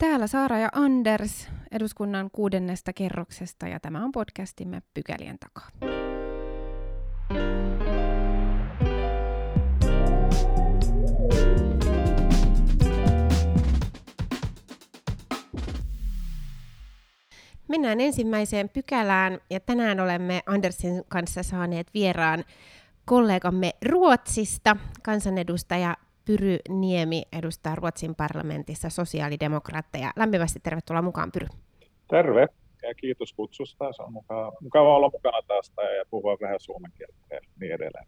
Täällä Saara ja Anders eduskunnan kuudennesta kerroksesta ja tämä on podcastimme Pykälien takaa. Mennään ensimmäiseen pykälään ja tänään olemme Andersin kanssa saaneet vieraan kollegamme Ruotsista, kansanedustaja Pyry Niemi edustaa Ruotsin parlamentissa sosiaalidemokraatteja. Lämpimästi tervetuloa mukaan, Pyry. Terve ja kiitos kutsusta. Se on mukava, mukava olla mukana tästä ja puhua vähän suomen kieltä ja niin edelleen.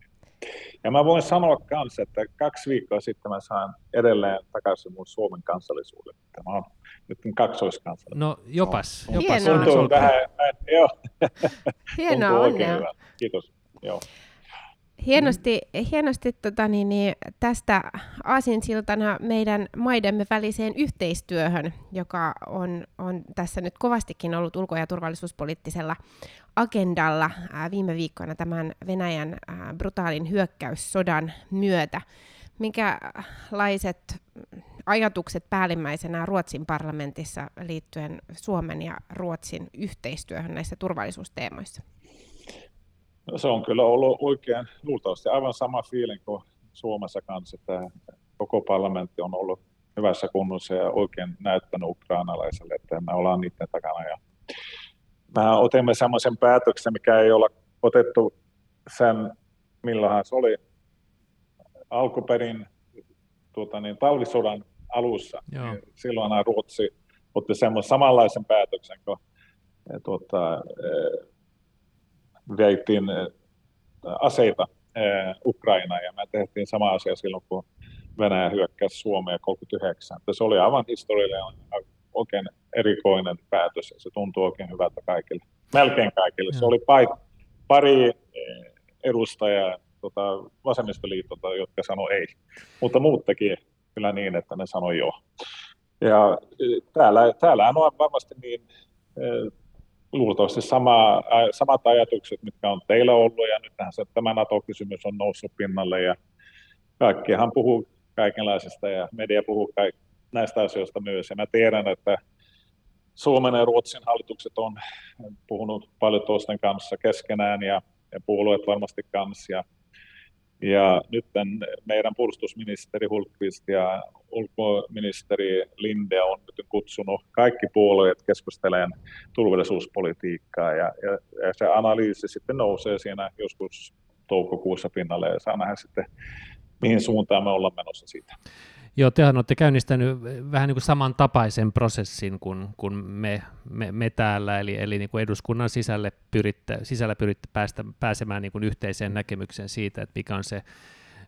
Ja mä voin sanoa myös, että kaksi viikkoa sitten mä sain edelleen takaisin mun Suomen kansallisuuden. Tämä on nyt kaksoiskansallinen. No jopas, no. jopas. Hienoa. vähän, joo. Hienoa, onnea. Kiitos. Joo. Hienosti, hienosti tota, niin, niin, tästä aasinsiltana meidän maidemme väliseen yhteistyöhön, joka on, on tässä nyt kovastikin ollut ulko- ja turvallisuuspoliittisella agendalla ää, viime viikkoina tämän Venäjän ää, brutaalin hyökkäyssodan myötä. Minkälaiset ajatukset päällimmäisenä Ruotsin parlamentissa liittyen Suomen ja Ruotsin yhteistyöhön näissä turvallisuusteemoissa? No, se on kyllä ollut oikein luultavasti aivan sama fiiling kuin Suomessa kanssa, että koko parlamentti on ollut hyvässä kunnossa ja oikein näyttänyt ukrainalaiselle, että me ollaan niiden takana. Ja mä otimme semmoisen päätöksen, mikä ei olla otettu sen, milloinhan se oli alkuperin tuota, niin, talvisodan alussa. Joo. Niin silloin Ruotsi otti semmoisen samanlaisen päätöksen, kun tuota, veittiin eh, aseita eh, Ukrainaan ja me tehtiin sama asia silloin, kun Venäjä hyökkäsi Suomeen 39. Se oli aivan historiallinen, oikein erikoinen päätös ja se tuntuu oikein hyvältä kaikille, melkein kaikille. Se oli pari eh, edustajaa tota, vasemmistoliitolta, jotka sanoi ei, mutta muut teki kyllä niin, että ne sanoi joo. Ja täällä, täällä on varmasti niin luultavasti sama, samat ajatukset, mitkä on teillä ollut, ja nythän se, tämä NATO-kysymys on noussut pinnalle, ja kaikkihan puhuu kaikenlaisesta, ja media puhuu kaik- näistä asioista myös, ja mä tiedän, että Suomen ja Ruotsin hallitukset on puhunut paljon toisten kanssa keskenään, ja, ja puolueet varmasti kanssa, ja ja nyt meidän puolustusministeri Hultqvist ja ulkoministeri Linde on nyt kutsunut kaikki puolueet keskustelemaan turvallisuuspolitiikkaa ja, ja, ja se analyysi sitten nousee siinä joskus toukokuussa pinnalle ja saa nähdä sitten, mihin suuntaan me ollaan menossa siitä. Joo, tehän olette käynnistänyt vähän niin kuin samantapaisen prosessin kuin, kuin me, me, me täällä, eli, eli niin kuin eduskunnan sisälle pyritte, sisällä pyritte päästä, pääsemään niin kuin yhteiseen näkemykseen siitä, että mikä on se,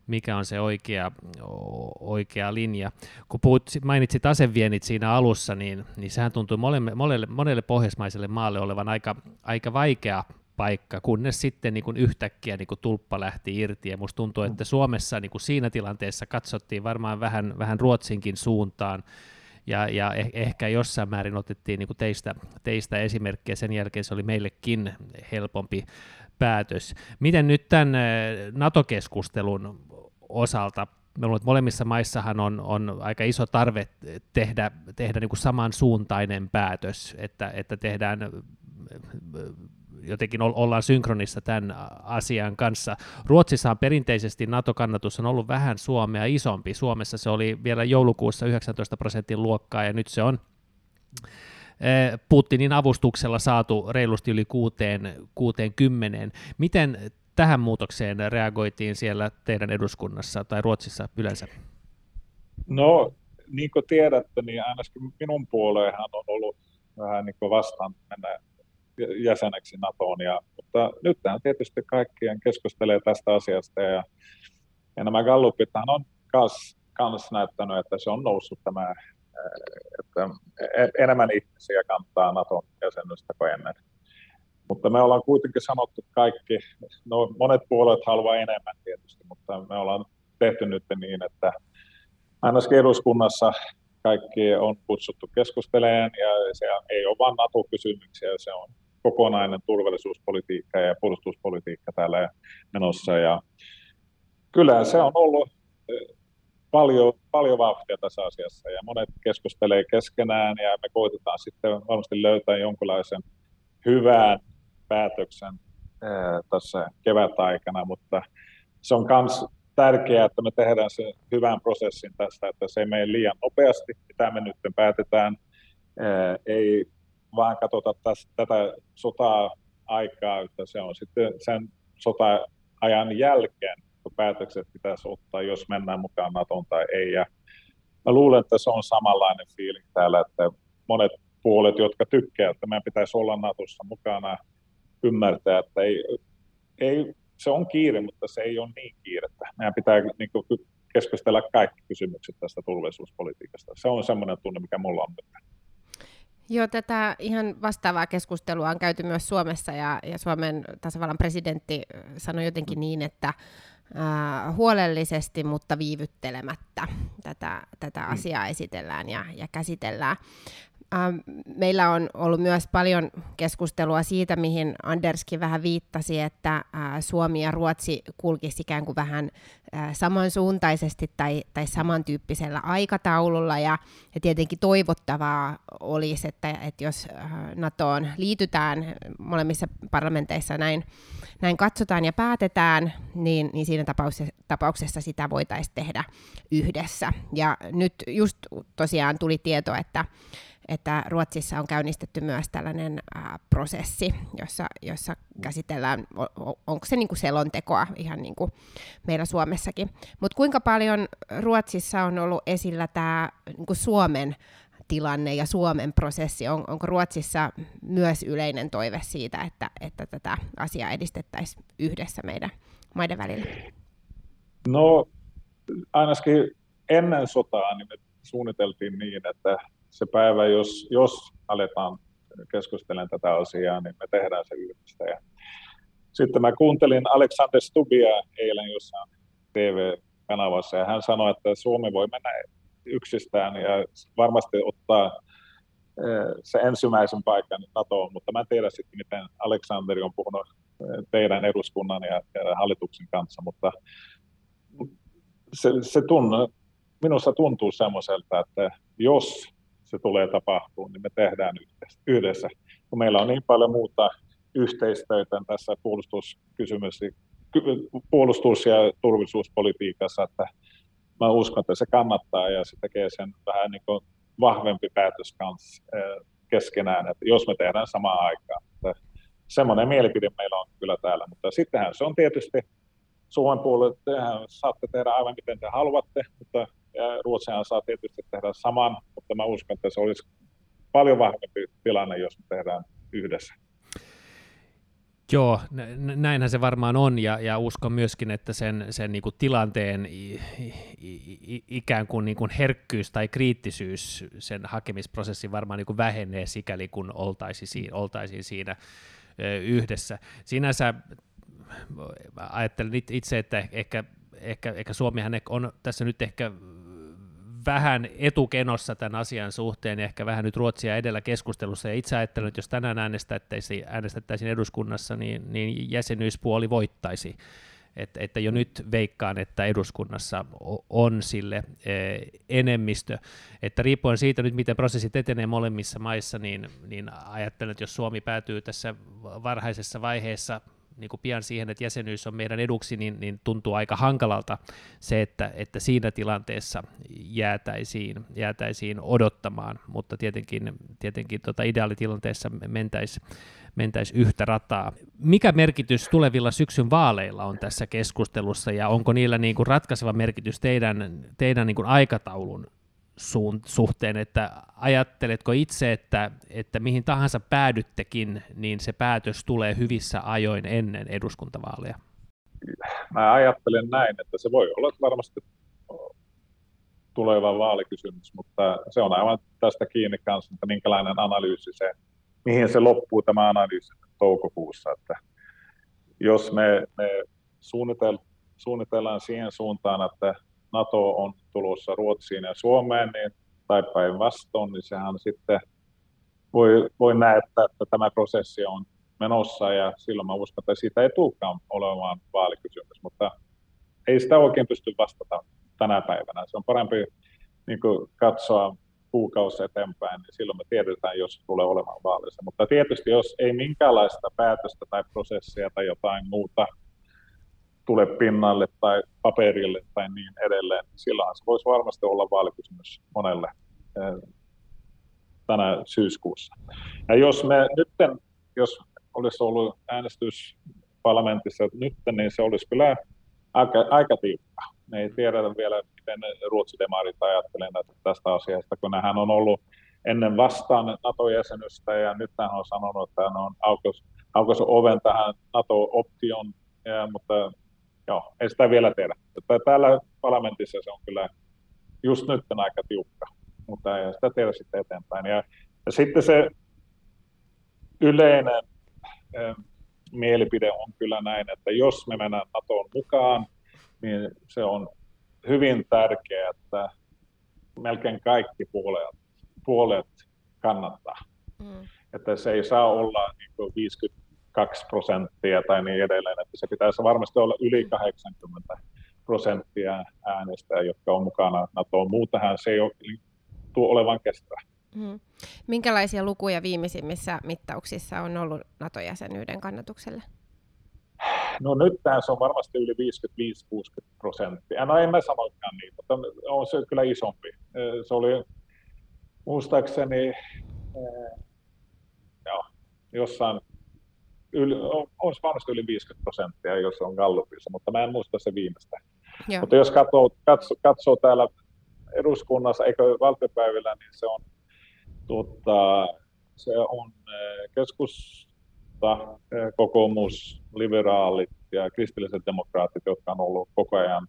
mikä on se oikea, oikea linja. Kun puhut, mainitsit asevienit siinä alussa, niin, niin sehän tuntuu monelle, monelle, monelle pohjoismaiselle maalle olevan aika, aika vaikea paikka, kunnes sitten niin kuin yhtäkkiä niin kuin tulppa lähti irti. Ja musta tuntuu, että Suomessa niin kuin siinä tilanteessa katsottiin varmaan vähän, vähän Ruotsinkin suuntaan, ja, ja eh, ehkä jossain määrin otettiin niin kuin teistä, teistä esimerkkejä, sen jälkeen se oli meillekin helpompi päätös. Miten nyt tämän eh, NATO-keskustelun osalta molemmissa maissahan on, on aika iso tarve tehdä, tehdä niin kuin samansuuntainen päätös, että, että tehdään jotenkin ollaan synkronissa tämän asian kanssa. Ruotsissahan perinteisesti NATO-kannatus on ollut vähän Suomea isompi. Suomessa se oli vielä joulukuussa 19 prosentin luokkaa ja nyt se on eh, Putinin avustuksella saatu reilusti yli kuuteen, kuuteen kymmeneen. Miten tähän muutokseen reagoitiin siellä teidän eduskunnassa tai Ruotsissa yleensä? No, niin kuin tiedätte, niin ainakin minun puoleenhan on ollut vähän niin kuin vastaan jäseneksi NATOon. Ja, mutta nyt tietysti kaikkien keskustelee tästä asiasta ja, ja nämä gallupithan on kas, kans näyttänyt, että se on noussut tämä, että enemmän ihmisiä kantaa NATOn jäsennystä kuin ennen. Mutta me ollaan kuitenkin sanottu kaikki, no monet puolueet haluaa enemmän tietysti, mutta me ollaan tehty nyt niin, että ainakin eduskunnassa kaikki on kutsuttu keskusteleen ja se ei ole vain NATO-kysymyksiä, se on kokonainen turvallisuuspolitiikka ja puolustuspolitiikka täällä menossa. Ja kyllä se on ollut eh, paljon, paljon vauhtia tässä asiassa ja monet keskustelee keskenään ja me koitetaan sitten varmasti löytää jonkinlaisen hyvän päätöksen ää, tässä kevätaikana, mutta se on myös tärkeää, että me tehdään sen hyvän prosessin tästä, että se ei mene liian nopeasti, mitä me nyt päätetään. Ää, ei vaan katsota tästä, tätä sotaa aikaa, että se on sitten sen sota-ajan jälkeen, kun päätökset pitäisi ottaa, jos mennään mukaan Naton tai ei. Ja mä luulen, että se on samanlainen fiiling täällä, että monet puolet, jotka tykkää, että meidän pitäisi olla Natossa mukana, ymmärtää, että ei, ei, se on kiire, mutta se ei ole niin kiirettä. Meidän pitää niin kuin, keskustella kaikki kysymykset tästä turvallisuuspolitiikasta. Se on semmoinen tunne, mikä mulla on nyt. Joo, tätä ihan vastaavaa keskustelua on käyty myös Suomessa ja, ja Suomen tasavallan presidentti sanoi jotenkin niin, että äh, huolellisesti, mutta viivyttelemättä tätä, tätä mm. asiaa esitellään ja, ja käsitellään. Ähm, meillä on ollut myös paljon keskustelua siitä, mihin Anderskin vähän viittasi, että äh, Suomi ja Ruotsi kulkisivat ikään kuin vähän äh, samansuuntaisesti tai, tai samantyyppisellä aikataululla. Ja, ja tietenkin toivottavaa olisi, että, että jos äh, NATOon liitytään molemmissa parlamenteissa näin, näin katsotaan ja päätetään, niin, niin siinä tapauksessa, tapauksessa sitä voitaisiin tehdä yhdessä. Ja nyt just tosiaan tuli tieto, että että Ruotsissa on käynnistetty myös tällainen ää, prosessi, jossa, jossa käsitellään, onko se niin kuin selontekoa ihan niin kuin meillä Suomessakin. Mutta kuinka paljon Ruotsissa on ollut esillä tämä kuin Suomen tilanne ja Suomen prosessi? On, onko Ruotsissa myös yleinen toive siitä, että, että tätä asiaa edistettäisiin yhdessä meidän maiden välillä? No ainakin ennen sotaa niin me suunniteltiin niin, että se päivä, jos, jos aletaan keskustelemaan tätä asiaa, niin me tehdään se yhdessä. Ja sitten mä kuuntelin Alexander Stubia eilen jossain TV-kanavassa, ja hän sanoi, että Suomi voi mennä yksistään ja varmasti ottaa eh, se ensimmäisen paikan NATOon, mutta mä en tiedä sitten, miten Aleksanderi on puhunut eh, teidän eduskunnan ja teidän hallituksen kanssa, mutta se, se tunne, minusta tuntuu semmoiselta, että jos se tulee tapahtumaan, niin me tehdään yhdessä. Kun meillä on niin paljon muuta yhteistyötä tässä puolustus- ja turvallisuuspolitiikassa, että mä uskon, että se kannattaa ja se tekee sen vähän niin kuin vahvempi päätös kanssa keskenään, että jos me tehdään samaan aikaan. Että semmoinen mielipide meillä on kyllä täällä, mutta sittenhän se on tietysti Suomen puolelle, tehän saatte tehdä aivan miten te haluatte, mutta Ruotsihan saa tietysti tehdä saman, mutta mä uskon, että se olisi paljon vahvempi tilanne, jos me tehdään yhdessä. Joo, näinhän se varmaan on, ja, ja uskon myöskin, että sen, sen niin kuin tilanteen ikään kuin, niin kuin herkkyys tai kriittisyys sen hakemisprosessin varmaan niin kuin vähenee sikäli, kun oltaisiin siinä, oltaisiin siinä yhdessä. Sinänsä ajattelen itse, että ehkä, ehkä, ehkä Suomihan on tässä nyt ehkä vähän etukenossa tämän asian suhteen, ehkä vähän nyt Ruotsia edellä keskustelussa, ja itse ajattelen, että jos tänään äänestettäisiin, äänestettäisiin eduskunnassa, niin, niin jäsenyyspuoli voittaisi. Et, että jo nyt veikkaan, että eduskunnassa on sille e, enemmistö. Että riippuen siitä nyt, miten prosessit etenee molemmissa maissa, niin, niin ajattelen, että jos Suomi päätyy tässä varhaisessa vaiheessa niin kuin pian siihen, että jäsenyys on meidän eduksi, niin, niin tuntuu aika hankalalta se, että, että siinä tilanteessa jäätäisiin, jäätäisiin odottamaan, mutta tietenkin, tietenkin tota ideaalitilanteessa mentäisiin mentäisi yhtä rataa. Mikä merkitys tulevilla syksyn vaaleilla on tässä keskustelussa ja onko niillä niin kuin ratkaiseva merkitys teidän, teidän niin kuin aikataulun suhteen, että ajatteletko itse, että, että mihin tahansa päädyttekin, niin se päätös tulee hyvissä ajoin ennen eduskuntavaaleja? Mä ajattelen näin, että se voi olla varmasti tuleva vaalikysymys, mutta se on aivan tästä kiinni kanssa, että minkälainen analyysi se, mihin se loppuu tämä analyysi toukokuussa, että jos me, me suunnitellaan siihen suuntaan, että NATO on tulossa Ruotsiin ja Suomeen, niin, tai päinvastoin, niin sehän sitten voi, voi näyttää, että tämä prosessi on menossa ja silloin mä uskon, että siitä ei tulekaan olemaan vaalikysymys, mutta ei sitä oikein pysty vastata tänä päivänä. Se on parempi niin kuin katsoa kuukausi eteenpäin, niin silloin me tiedetään, jos tulee olemaan vaalissa. Mutta tietysti jos ei minkäänlaista päätöstä tai prosessia tai jotain muuta tule pinnalle tai paperille tai niin edelleen, niin silloinhan se voisi varmasti olla vaalikysymys monelle eh, tänä syyskuussa. Ja jos me nyt, jos olisi ollut äänestys parlamentissa nyt, niin se olisi kyllä aika, aika tiukka. Me ei tiedetä vielä, miten ruotsidemarit ajattelevat tästä asiasta, kun hän on ollut ennen vastaan NATO-jäsenystä ja nyt hän on sanonut, että hän on aukos, aukos oven tähän NATO-option, mutta joo, ei sitä vielä tiedä. Että täällä parlamentissa se on kyllä just nyt aika tiukka, mutta ei sitä tiedä sitten eteenpäin. Ja, ja sitten se yleinen eh, mielipide on kyllä näin, että jos me mennään NATOon mukaan, niin se on hyvin tärkeää, että melkein kaikki puolet, puolet kannattaa. Mm. Että se ei saa olla niin 52 prosenttia tai niin edelleen, että se pitäisi varmasti olla yli 80 prosenttia äänestä, jotka on mukana NATOon. Muutenhan se ei ole, tuo olevan kestävä. Mm. Minkälaisia lukuja viimeisimmissä mittauksissa on ollut NATO-jäsenyyden kannatukselle? No nyt se on varmasti yli 55-60 prosenttia. No en mä sanokaan niin, mutta on se kyllä isompi. Se oli muistaakseni joo, jossain yli, olisi varmasti yli 50 prosenttia, jos on Gallupissa, mutta mä en muista se viimeistä. Joo. Mutta jos katsoo, katsoo, katsoo täällä eduskunnassa, eikö valtiopäivillä, niin se on, tuota, se on keskus kokoomus, liberaalit ja kristilliset demokraatit, jotka on ollut koko ajan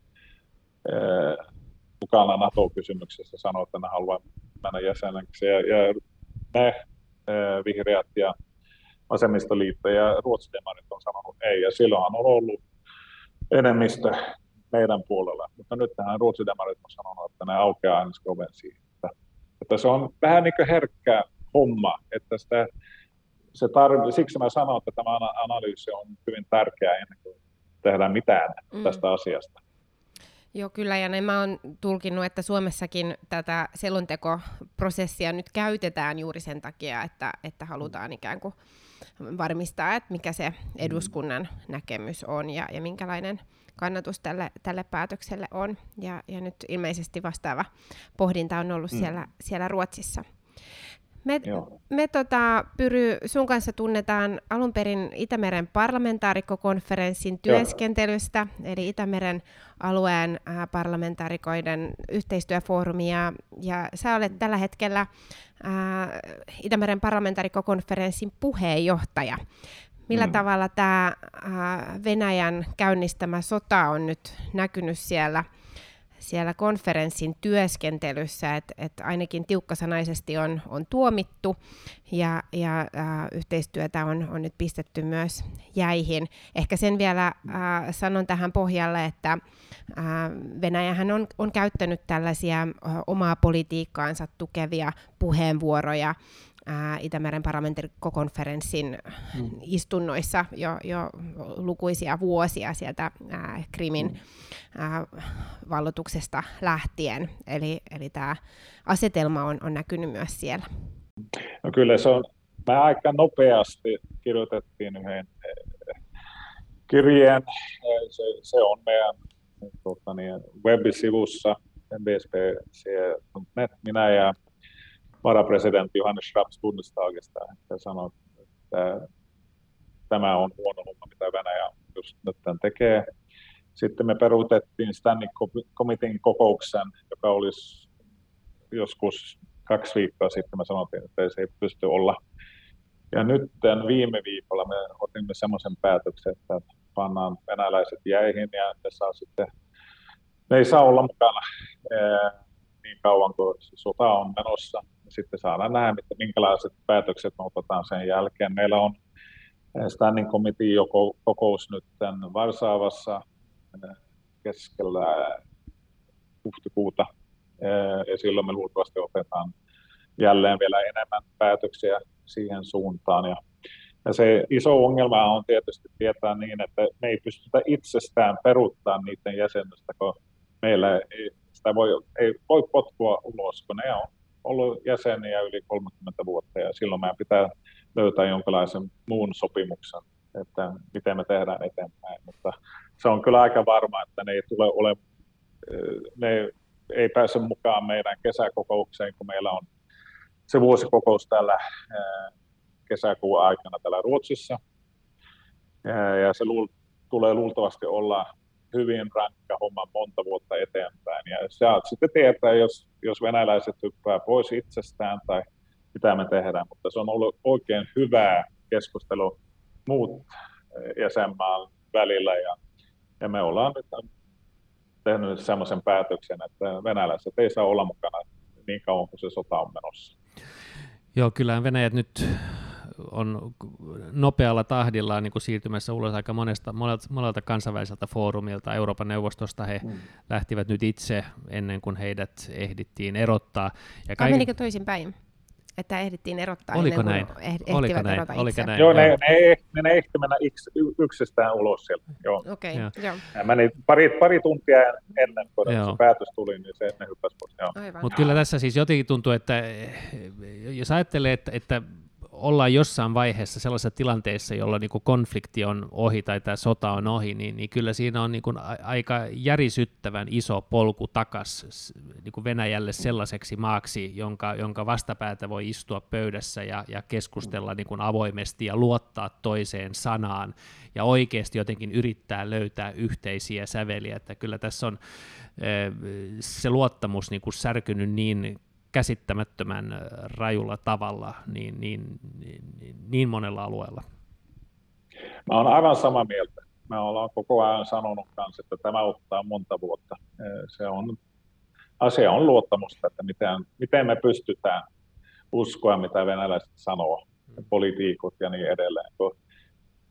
mukana NATO-kysymyksessä, sanoo, että ne haluavat mennä jäseneksi. Ja, ja ne vihreät ja vasemmistoliitto ja ruotsidemarit on sanonut ei, ja silloinhan on ollut enemmistö meidän puolella. Mutta nyt tähän ruotsidemarit on sanonut, että ne aukeaa ensi oven siihen. Että, että se on vähän niin kuin herkkä homma, että sitä se tarv- siksi mä sanon, että tämä analyysi on hyvin tärkeä ennen kuin tehdään mitään mm. tästä asiasta. Joo, kyllä, ja mä oon tulkinnut, että Suomessakin tätä selontekoprosessia nyt käytetään juuri sen takia, että, että halutaan ikään kuin varmistaa, että mikä se eduskunnan näkemys on ja, ja minkälainen kannatus tälle, tälle päätökselle on. Ja, ja nyt ilmeisesti vastaava pohdinta on ollut mm. siellä, siellä Ruotsissa. Me, me tota, Pyry, sun kanssa tunnetaan alun perin Itämeren parlamentaarikkokonferenssin työskentelystä, Joo. eli Itämeren alueen äh, parlamentaarikoiden yhteistyöfoorumia, ja sä olet tällä hetkellä äh, Itämeren parlamentaarikkokonferenssin puheenjohtaja. Millä mm. tavalla tämä äh, Venäjän käynnistämä sota on nyt näkynyt siellä siellä konferenssin työskentelyssä, että et ainakin tiukkasanaisesti on, on tuomittu ja, ja äh, yhteistyötä on, on nyt pistetty myös jäihin. Ehkä sen vielä äh, sanon tähän pohjalle, että äh, Venäjähän on, on käyttänyt tällaisia äh, omaa politiikkaansa tukevia puheenvuoroja ää, Itämeren parlamentaarikkokonferenssin mm. istunnoissa jo, jo lukuisia vuosia sieltä ää, Krimin mm. ää, vallotuksesta lähtien. Eli, eli tämä asetelma on, on näkynyt myös siellä. No kyllä se on, me aika nopeasti kirjoitettiin yhden kirjeen, se, se on meidän tuota, niin, web-sivussa mbsp.net, minä ja varapresidentti Johannes Schraps Bundestagista, että sanoi, että tämä on huono homma, mitä Venäjä just nyt tekee. Sitten me peruutettiin Standing Committeein kokouksen, joka olisi joskus kaksi viikkoa sitten. Me sanottiin, että se ei pysty olla. Ja nyt viime viikolla me otimme semmoisen päätöksen, että pannaan venäläiset jäihin ja ne, saa sitten, ne ei saa olla mukana niin kauan kuin sota on menossa sitten saadaan nähdä, että minkälaiset päätökset me otetaan sen jälkeen. Meillä on eh, standing committee kokous nyt Varsaavassa eh, keskellä huhtikuuta, eh, ja silloin me luultavasti otetaan jälleen vielä enemmän päätöksiä siihen suuntaan. Ja, ja se iso ongelma on tietysti tietää niin, että me ei pystytä itsestään peruuttamaan niiden jäsenystä, kun meillä ei, sitä voi, ei voi potkua ulos, kun ne on ollut jäseniä yli 30 vuotta ja silloin meidän pitää löytää jonkinlaisen muun sopimuksen, että miten me tehdään eteenpäin. Mutta se on kyllä aika varma, että ne ei tule ole, ne ei pääse mukaan meidän kesäkokoukseen, kun meillä on se vuosikokous täällä kesäkuun aikana täällä Ruotsissa. Ja se tulee luultavasti olla hyvin rankka homma monta vuotta eteenpäin. Ja saat sitten tietää, jos, jos venäläiset hyppää pois itsestään tai mitä me tehdään, mutta se on ollut oikein hyvää keskustelu muut jäsenmaan välillä ja, ja me ollaan nyt tehnyt sellaisen päätöksen, että venäläiset ei saa olla mukana niin kauan kuin se sota on menossa. Joo, kyllä Venäjät nyt on nopealla tahdilla niin kuin siirtymässä ulos aika monesta, monelta, monelta kansainväliseltä foorumilta. Euroopan neuvostosta he mm. lähtivät nyt itse ennen kuin heidät ehdittiin erottaa. Ja kaik... menikö toisinpäin? Että ehdittiin erottaa Oliko ennen kuin näin? Oliko näin? erota Oliko näin? Joo, ne, ne, ne, ne ehti mennä yks, yksistään ulos sieltä. Joo. Okay, joo. joo. Meni pari, pari tuntia ennen kuin joo. se päätös tuli, niin se ne hyppäsi pois. Mutta kyllä tässä siis jotenkin tuntuu, että jos ajattelee, että, että ollaan jossain vaiheessa sellaisessa tilanteessa, jolla niin konflikti on ohi tai tämä sota on ohi, niin, niin kyllä siinä on niin kuin aika järisyttävän iso polku takas niin Venäjälle sellaiseksi maaksi, jonka, jonka vastapäätä voi istua pöydässä ja, ja keskustella niin kuin avoimesti ja luottaa toiseen sanaan ja oikeasti jotenkin yrittää löytää yhteisiä säveliä, että kyllä tässä on se luottamus niin kuin särkynyt niin käsittämättömän rajulla tavalla niin, niin, niin, niin monella alueella. Mä olen aivan samaa mieltä. Mä olen koko ajan sanonut kanssa, että tämä ottaa monta vuotta. Se on, asia on luottamusta, että miten, miten me pystytään uskoa, mitä venäläiset sanoo, politiikot ja niin edelleen. Kun,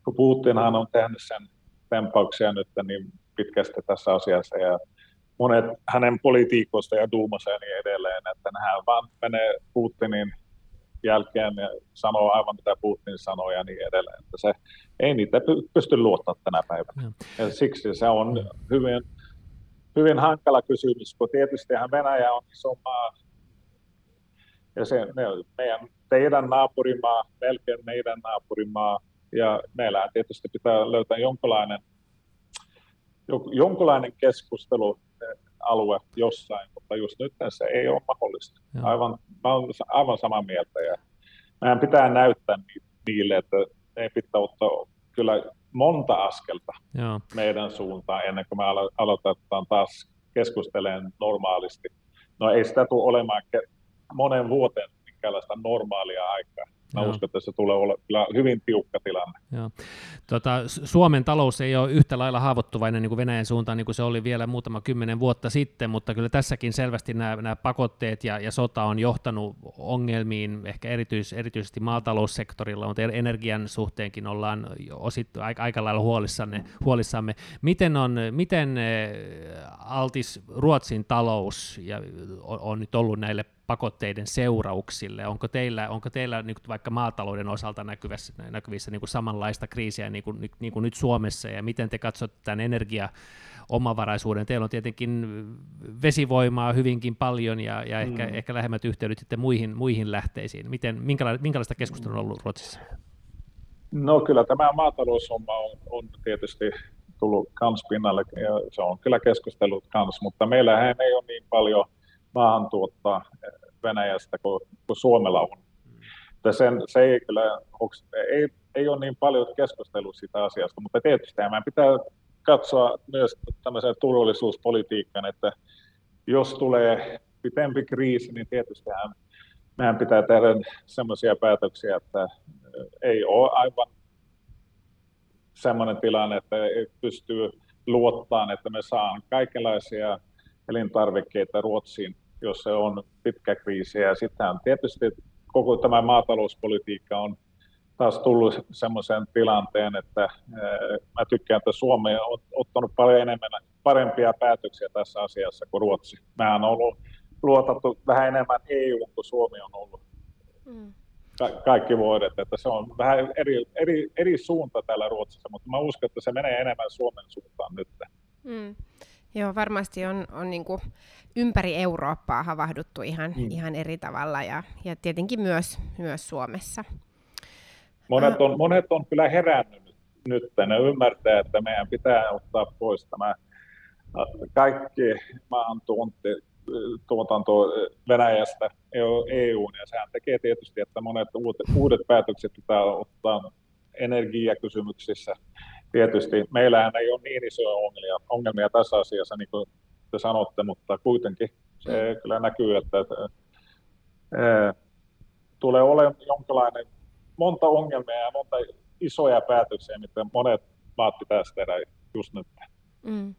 kun Putinhan on tehnyt sen tempauksia nyt niin pitkästi tässä asiassa ja monet hänen politiikoista ja duumassa ja niin edelleen, että hän vaan menee Putinin jälkeen ja sanoo aivan mitä Putin sanoo ja niin edelleen. Että se, ei niitä pysty luottamaan tänä päivänä. Ja siksi se on hyvin, hyvin hankala kysymys, kun tietysti Venäjä on iso maa ja se, ne, meidän, teidän naapurimaa, melkein meidän naapurimaa, ja meillä tietysti pitää löytää jonkinlainen, jonkinlainen keskustelu alue jossain, mutta just nyt se ei ole mahdollista. Aivan, mä olen aivan samaa mieltä ja meidän pitää näyttää niille, että ei pitää ottaa kyllä monta askelta Joo. meidän suuntaan ennen kuin me aloitetaan taas keskustelemaan normaalisti. No ei sitä tule olemaan monen vuoteen minkäänlaista normaalia aikaa. Mä Joo. uskon, että se tulee olla kyllä hyvin tiukka tilanne. Joo. Tota, Suomen talous ei ole yhtä lailla haavoittuvainen niin kuin Venäjän suuntaan, niin kuin se oli vielä muutama kymmenen vuotta sitten, mutta kyllä tässäkin selvästi nämä, nämä pakotteet ja, ja sota on johtanut ongelmiin, ehkä erityis, erityisesti maataloussektorilla, mutta energian suhteenkin ollaan osittu aika, aika lailla huolissanne, huolissamme. Miten, on, miten eh, altis Ruotsin talous ja on, on nyt ollut näille pakotteiden seurauksille? Onko teillä, onko teillä niin vaikka maatalouden osalta näkyvissä, näkyvissä niin kuin samanlaista kriisiä niin kuin, niin kuin nyt Suomessa, ja miten te katsotte tämän energia omavaraisuuden. Teillä on tietenkin vesivoimaa hyvinkin paljon ja, ja ehkä, mm. ehkä lähemmät yhteydet sitten muihin, muihin lähteisiin. Miten, minkälaista, minkälaista keskustelua on ollut Ruotsissa? No kyllä tämä maataloushomma on, on tietysti tullut kans pinnalle ja se on kyllä keskustellut kans, mutta meillähän ei ole niin paljon maahantuottaa Venäjästä kuin, kuin Suomella on. Mm. Sen, se ei kyllä ei, ei ole niin paljon keskustelua siitä asiasta, mutta tietysti meidän pitää katsoa myös tämmöisen turvallisuuspolitiikan, että jos tulee pitempi kriisi, niin tietysti meidän pitää tehdä sellaisia päätöksiä, että ei ole aivan sellainen tilanne, että pystyy luottamaan, että me saan kaikenlaisia elintarvikkeita Ruotsiin jos se on pitkä kriisi. Ja sitten tietysti koko tämä maatalouspolitiikka on taas tullut semmoisen tilanteen, että mä tykkään, että Suomi on ottanut paljon enemmän parempia päätöksiä tässä asiassa kuin Ruotsi. Mä on ollut luotattu vähän enemmän EU kuin Suomi on ollut mm. Ka- kaikki vuodet, että se on vähän eri, eri, eri suunta täällä Ruotsissa, mutta mä uskon, että se menee enemmän Suomen suuntaan nyt. Mm. Joo, varmasti on, on niin kuin ympäri Eurooppaa havahduttu ihan, mm. ihan eri tavalla ja, ja tietenkin myös, myös Suomessa. Monet on, monet on kyllä herännyt nyt, ne ymmärtää, että meidän pitää ottaa pois tämä kaikki maan tuonti, tuotanto Venäjästä EUn, ja sehän tekee tietysti, että monet uudet, uudet päätökset pitää ottaa energiakysymyksissä. Tietysti meillähän ei ole niin isoja ongelmia, ongelmia tässä asiassa, niin kuin te sanotte, mutta kuitenkin se mm. kyllä näkyy, että, että ää, tulee olemaan jonkinlainen monta ongelmia ja monta isoja päätöksiä, mitä monet maat pitäisi tehdä just nyt. Mm.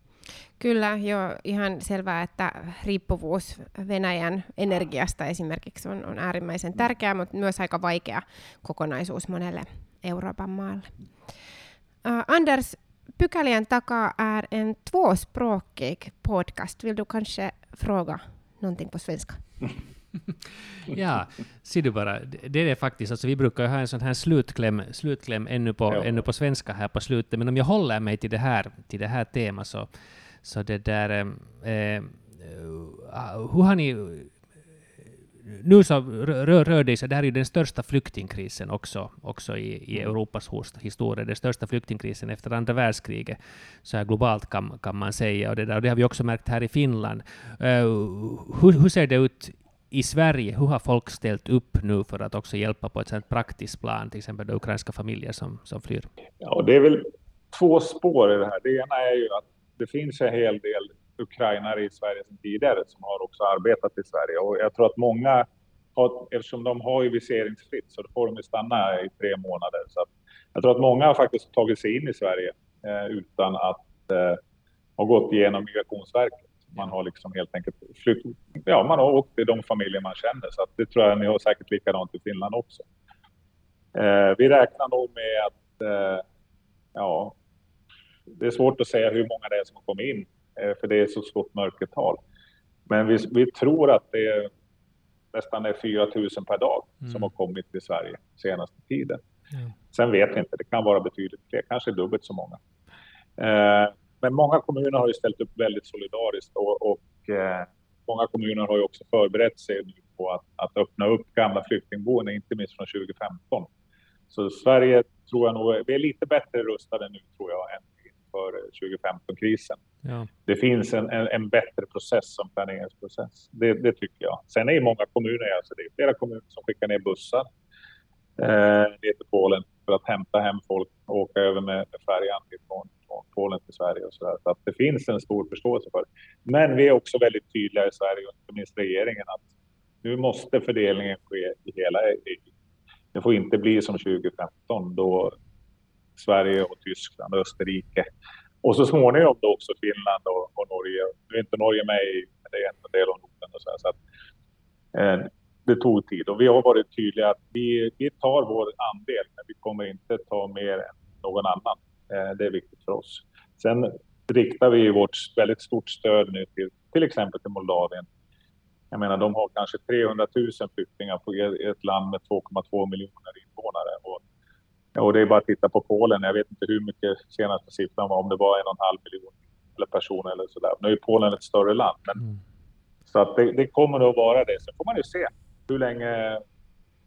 Kyllä, joo, ihan selvää, että riippuvuus Venäjän energiasta esimerkiksi on, on äärimmäisen mm. tärkeää, mutta myös aika vaikea kokonaisuus monelle Euroopan maalle. Uh, Anders, Pykälien takaa är en tvåspråkig podcast. Vill du kanske fråga någonting på svenska? ja, ser du bara, det är det faktiskt. Alltså, vi brukar ha en sån här slutkläm, slutkläm ännu, på, ja. ännu på svenska här på slutet, men om jag håller mig till det här, till det här temat så, så det där... Eh, eh, hur har ni... Nu så rör, rör det sig, det här är ju den största flyktingkrisen också, också i, i mm. Europas historia, den största flyktingkrisen efter andra världskriget, så här globalt kan, kan man säga, och det, där, och det har vi också märkt här i Finland. Uh, hur, hur ser det ut i Sverige, hur har folk ställt upp nu för att också hjälpa på ett sånt praktiskt plan, till exempel ukrainska familjer som, som flyr? Ja, det är väl två spår i det här. Det ena är ju att det finns en hel del ukrainare i Sverige sedan tidigare som har också arbetat i Sverige och jag tror att många, har, eftersom de har ju viseringsfritt så får de stanna i tre månader. Så jag tror att många har faktiskt tagit sig in i Sverige eh, utan att eh, ha gått igenom Migrationsverket. Man har liksom helt enkelt flytt, ja, man har åkt till de familjer man känner, så att det tror jag ni har säkert likadant i Finland också. Eh, vi räknar nog med att, eh, ja, det är svårt att säga hur många det är som har kommit in, för det är så stort mörkertal. Men vi, vi tror att det är nästan är 4 000 per dag mm. som har kommit till Sverige senaste tiden. Mm. Sen vet vi inte, det kan vara betydligt fler, kanske dubbelt så många. Eh, men många kommuner har ju ställt upp väldigt solidariskt och, och eh, många kommuner har ju också förberett sig på att, att öppna upp gamla flyktingboenden, inte minst från 2015. Så Sverige tror jag nog, vi är lite bättre rustade nu tror jag än inför 2015-krisen. Ja. Det finns en, en, en, bättre process som planeringsprocess. Det, det, tycker jag. Sen är det många kommuner, alltså det är flera kommuner som skickar ner bussar eh, ner till Polen för att hämta hem folk och åka över med, med färjan från Polen till Sverige och så där. Så att det finns en stor förståelse för det. Men vi är också väldigt tydliga i Sverige, och inte minst regeringen, att nu måste fördelningen ske i hela EU. Det får inte bli som 2015 då Sverige och Tyskland och Österrike och så småningom då också Finland och, och Norge. Nu är inte Norge med i men det är en del av Norden och så, här, så att, eh, det tog tid och vi har varit tydliga att vi, vi tar vår andel, men vi kommer inte ta mer än någon annan. Eh, det är viktigt för oss. Sen riktar vi vårt väldigt stort stöd nu till till exempel till Moldavien. Jag menar, de har kanske 300 000 flyktingar på ett land med 2,2 miljoner invånare. Och, det är bara att titta på Polen. Jag vet inte hur mycket senaste siffran var, om det var en och en halv miljon eller personer eller sådär. Nu är Polen ett större land. Men, mm. Så att det, det kommer att vara det. Sen får man ju se hur länge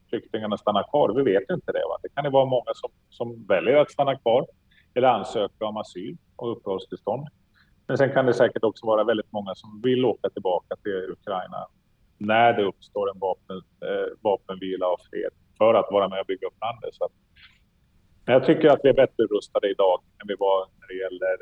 flyktingarna stannar kvar. Vi vet inte det. Va? Det kan ju vara många som, som väljer att stanna kvar eller ansöka om asyl och uppehållstillstånd. Men sen kan det säkert också vara väldigt många som vill åka tillbaka till Ukraina när det uppstår en vapen, eh, vapenvila och fred för att vara med och bygga upp landet. Så att, men jag tycker att vi är bättre rustade idag än vi var när det gäller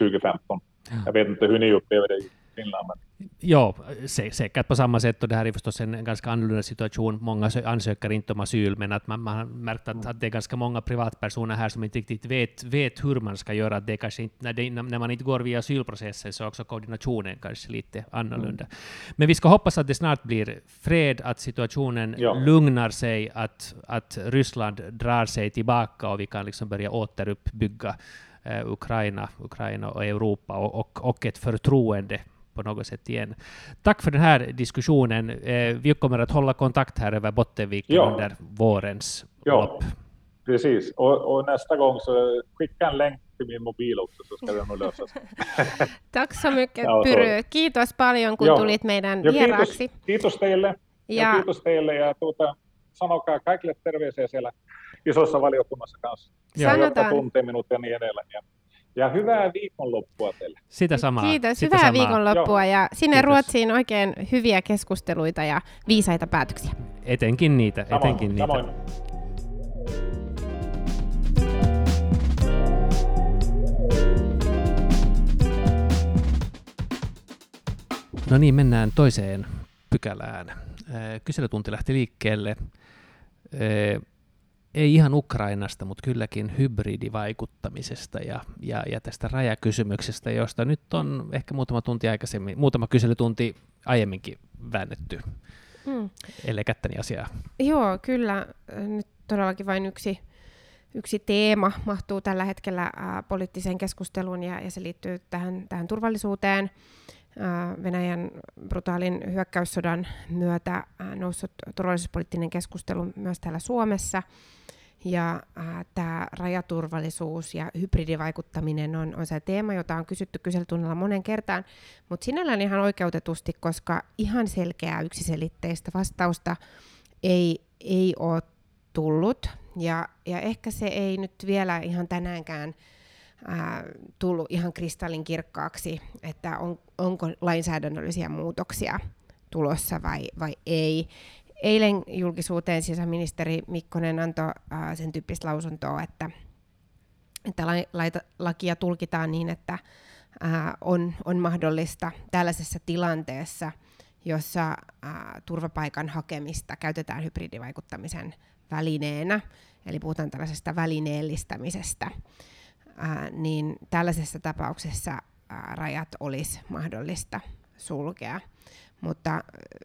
2015. Jag vet inte hur ni upplever det Finland. Men... Ja, säkert på samma sätt och det här är förstås en ganska annorlunda situation. Många ansöker inte om asyl, men att man, man har märkt att, att det är ganska många privatpersoner här som inte riktigt vet, vet hur man ska göra. Det kanske inte, när, det, när man inte går via asylprocessen så är också koordinationen kanske lite annorlunda. Mm. Men vi ska hoppas att det snart blir fred, att situationen ja. lugnar sig, att, att Ryssland drar sig tillbaka och vi kan liksom börja återuppbygga eh, Ukraina, Ukraina och Europa och, och, och ett förtroende på något sätt igen. Tack för den här diskussionen. Eh, vi kommer att hålla kontakt här över Bottenviken ja. under vårens ja. lopp. Precis, och, och, nästa gång så skicka en länk till min mobil också så ska det nog lösa sig. Tack så mycket Pyry. Kiitos paljon kun Joo. tulit meidän jo, vieraaksi. Kiitos, kiitos teille. Ja, ja kiitos teille ja tuota, sanokaa kaikille terveisiä siellä isossa valiokunnassa kanssa. Sanotaan. Jotka tuntee minut ja niin edelleen. Ja, hyvää viikonloppua teille. Sitä samaa. Kiitos, Sitä hyvää samaa. viikonloppua Joo. ja sinne Kiitos. Ruotsiin oikein hyviä keskusteluita ja viisaita päätöksiä. Etenkin niitä, samoin, etenkin niitä. Samoin. No niin, mennään toiseen pykälään. Kyselytunti lähti liikkeelle ei ihan Ukrainasta, mutta kylläkin hybridivaikuttamisesta ja, ja, ja tästä rajakysymyksestä, josta nyt on ehkä muutama tunti aikaisemmin, muutama kyselytunti aiemminkin väännetty, mm. ellei kättäni asiaa. Joo, kyllä. Nyt todellakin vain yksi, yksi teema mahtuu tällä hetkellä äh, poliittiseen keskusteluun ja, ja se liittyy tähän, tähän turvallisuuteen. Venäjän brutaalin hyökkäyssodan myötä noussut turvallisuuspoliittinen keskustelu myös täällä Suomessa. Ja äh, tämä rajaturvallisuus ja hybridivaikuttaminen on, on se teema, jota on kysytty kyselytunnilla monen kertaan, mutta sinällään ihan oikeutetusti, koska ihan selkeää yksiselitteistä vastausta ei, ei ole tullut. Ja, ja ehkä se ei nyt vielä ihan tänäänkään ää, tullut ihan kristallin kirkkaaksi, että on, onko lainsäädännöllisiä muutoksia tulossa vai, vai ei. Eilen julkisuuteen sisäministeri Mikkonen antoi ää, sen tyyppistä lausuntoa, että, että laita, lakia tulkitaan niin, että ää, on, on mahdollista tällaisessa tilanteessa, jossa ää, turvapaikan hakemista käytetään hybridivaikuttamisen välineenä, eli puhutaan tällaisesta välineellistämisestä, ää, niin tällaisessa tapauksessa ää, rajat olisi mahdollista sulkea. Mutta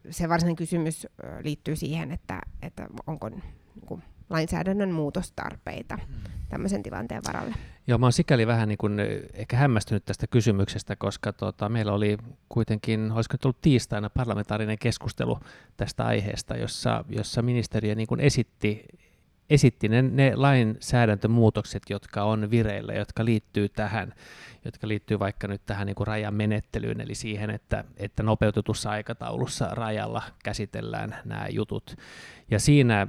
se varsinainen kysymys liittyy siihen, että, että onko niin kuin, lainsäädännön muutostarpeita mm. tämmöisen tilanteen varalle. Joo, mä oon sikäli vähän niin kuin ehkä hämmästynyt tästä kysymyksestä, koska tota, meillä oli kuitenkin, olisiko nyt ollut tiistaina parlamentaarinen keskustelu tästä aiheesta, jossa, jossa ministeriö niin kuin esitti esitti ne, ne lainsäädäntömuutokset, jotka on vireillä, jotka liittyy tähän, jotka liittyy vaikka nyt tähän niin kuin rajan menettelyyn, eli siihen, että, että nopeutetussa aikataulussa rajalla käsitellään nämä jutut. Ja siinä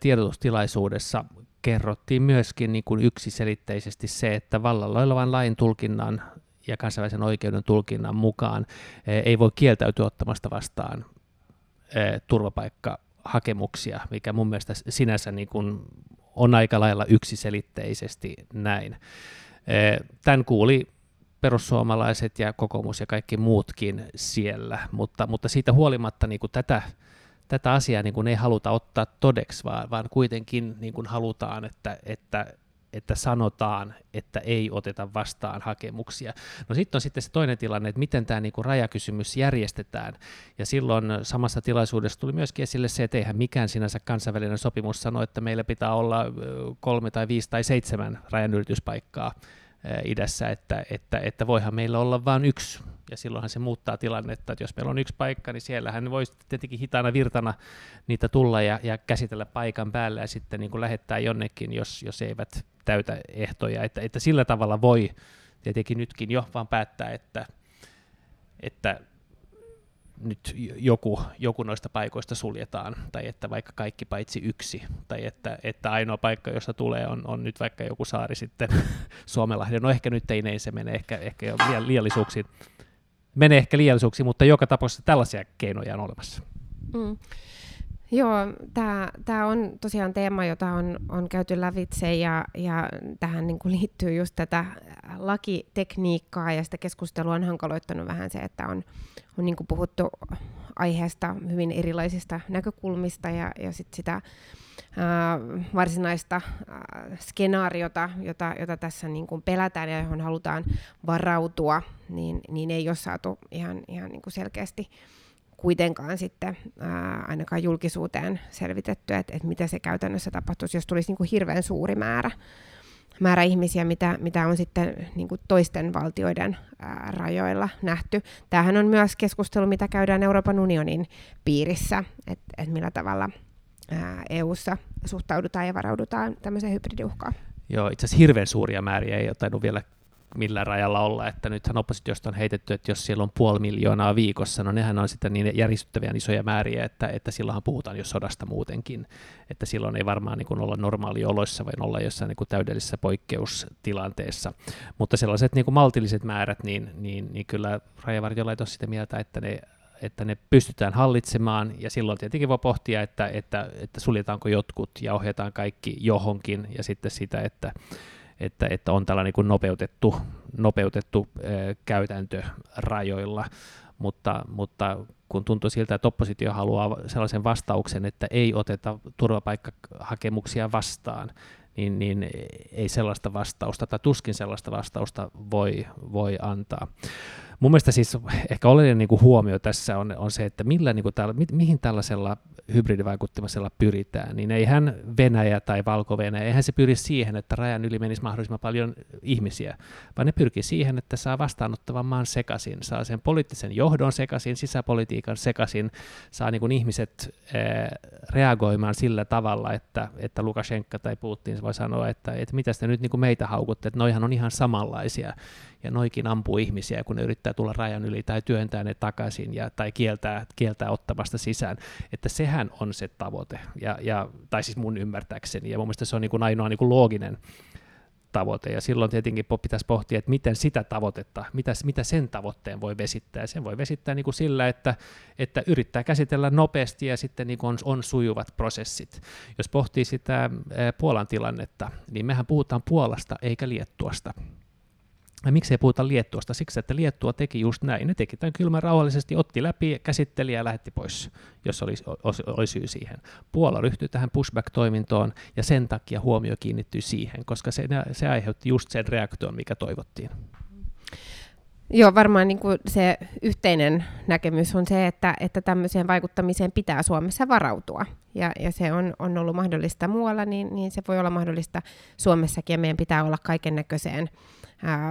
tiedotustilaisuudessa kerrottiin myöskin niin kuin yksiselitteisesti se, että vallalla olevan lain tulkinnan ja kansainvälisen oikeuden tulkinnan mukaan ei voi kieltäytyä ottamasta vastaan turvapaikka hakemuksia, mikä mun mielestä sinänsä niin kuin on aika lailla yksiselitteisesti näin. Tämän kuuli perussuomalaiset ja kokoomus ja kaikki muutkin siellä, mutta, mutta siitä huolimatta niin kuin tätä, tätä asiaa niin kuin ei haluta ottaa todeksi, vaan, vaan kuitenkin niin kuin halutaan, että, että että sanotaan, että ei oteta vastaan hakemuksia. No sitten on sitten se toinen tilanne, että miten tämä niinku rajakysymys järjestetään. Ja silloin samassa tilaisuudessa tuli myöskin esille se, että eihän mikään sinänsä kansainvälinen sopimus sano, että meillä pitää olla kolme tai viisi tai seitsemän rajanylityspaikkaa idässä, että, että, että voihan meillä olla vain yksi, ja silloinhan se muuttaa tilannetta, että jos meillä on yksi paikka, niin siellähän voisi tietenkin hitaana virtana niitä tulla ja, ja käsitellä paikan päällä ja sitten niin kuin lähettää jonnekin, jos, jos eivät täytä ehtoja, että, että sillä tavalla voi tietenkin nytkin jo vaan päättää, että, että nyt joku, joku noista paikoista suljetaan, tai että vaikka kaikki paitsi yksi, tai että, että ainoa paikka, josta tulee, on, on nyt vaikka joku saari sitten Suomenlahden. No ehkä nyt ei näin se mene, ehkä, ehkä jo liiallisuuksiin. Menee ehkä liiallisuuksiin, mutta joka tapauksessa tällaisia keinoja on olemassa. Mm. Joo, tämä on tosiaan teema, jota on, on käyty lävitse ja, ja tähän niin kuin liittyy just tätä lakitekniikkaa ja sitä keskustelua on hankaloittanut vähän se, että on, on niin kuin puhuttu aiheesta hyvin erilaisista näkökulmista ja, ja sit sitä varsinaista skenaariota, jota, jota tässä niin kuin pelätään ja johon halutaan varautua, niin, niin ei ole saatu ihan, ihan niin kuin selkeästi kuitenkaan sitten ää, ainakaan julkisuuteen selvitetty, että, että mitä se käytännössä tapahtuisi, jos tulisi niin kuin hirveän suuri määrä, määrä ihmisiä, mitä, mitä on sitten niin kuin toisten valtioiden ää, rajoilla nähty. Tämähän on myös keskustelu, mitä käydään Euroopan unionin piirissä, että, että millä tavalla EU:ssa suhtaudutaan ja varaudutaan tämmöiseen hybridiuhkaan. Joo, itse asiassa hirveän suuria määriä ei ole tainnut vielä millään rajalla olla, että nythän oppositiosta on heitetty, että jos siellä on puoli miljoonaa viikossa, no nehän on sitten niin järistyttäviä isoja määriä, että, että silloinhan puhutaan jo sodasta muutenkin, että silloin ei varmaan niin kuin olla normaalioloissa, vai olla jossain niin kuin täydellisessä poikkeustilanteessa, mutta sellaiset niin kuin maltilliset määrät, niin, niin, niin kyllä rajavartiolaitos sitä mieltä, että ne että ne pystytään hallitsemaan, ja silloin tietenkin voi pohtia, että, että, että suljetaanko jotkut ja ohjataan kaikki johonkin, ja sitten sitä, että, että, että on tällainen niin nopeutettu, nopeutettu käytäntö rajoilla, mutta, mutta kun tuntuu siltä, että oppositio haluaa sellaisen vastauksen, että ei oteta turvapaikkahakemuksia vastaan, niin, niin ei sellaista vastausta tai tuskin sellaista vastausta voi, voi antaa. Mun mielestä siis ehkä oleellinen niin kuin huomio tässä on, on se, että millä, niin kuin tällä, mi, mihin tällaisella hybridivaikuttamisella pyritään, niin eihän Venäjä tai Valko-Venäjä, eihän se pyri siihen, että rajan yli menisi mahdollisimman paljon ihmisiä, vaan ne pyrkii siihen, että saa vastaanottavan maan sekaisin, saa sen poliittisen johdon sekaisin, sisäpolitiikan sekaisin, saa niin kuin ihmiset ää, reagoimaan sillä tavalla, että, että Lukashenka tai Putin voi sanoa, että, että mitä te nyt niin kuin meitä haukutte, että noihan on ihan samanlaisia, ja noikin ampuu ihmisiä, kun ne yrittää tulla rajan yli tai työntää ne takaisin ja, tai kieltää, kieltää ottamasta sisään. Että sehän on se tavoite, ja, ja, tai siis mun ymmärtääkseni, ja mun mielestä se on niin kuin ainoa niin kuin looginen tavoite, ja silloin tietenkin pitäisi pohtia, että miten sitä tavoitetta, mitä, mitä sen tavoitteen voi vesittää. Sen voi vesittää niin kuin sillä, että, että yrittää käsitellä nopeasti ja sitten niin kuin on, on sujuvat prosessit. Jos pohtii sitä Puolan tilannetta, niin mehän puhutaan Puolasta eikä Liettuasta. Ja miksi ei puhuta Liettuasta? Siksi, että Liettua teki just näin. Ne teki tämän kylmän rauhallisesti, otti läpi, käsitteli ja lähetti pois, jos oli, oli syy siihen. Puola ryhtyi tähän pushback-toimintoon ja sen takia huomio kiinnittyi siihen, koska se, se aiheutti just sen reaktion, mikä toivottiin. Joo, varmaan niin kuin se yhteinen näkemys on se, että, että tämmöiseen vaikuttamiseen pitää Suomessa varautua. Ja, ja se on, on ollut mahdollista muualla, niin, niin se voi olla mahdollista Suomessakin, ja meidän pitää olla kaiken näköiseen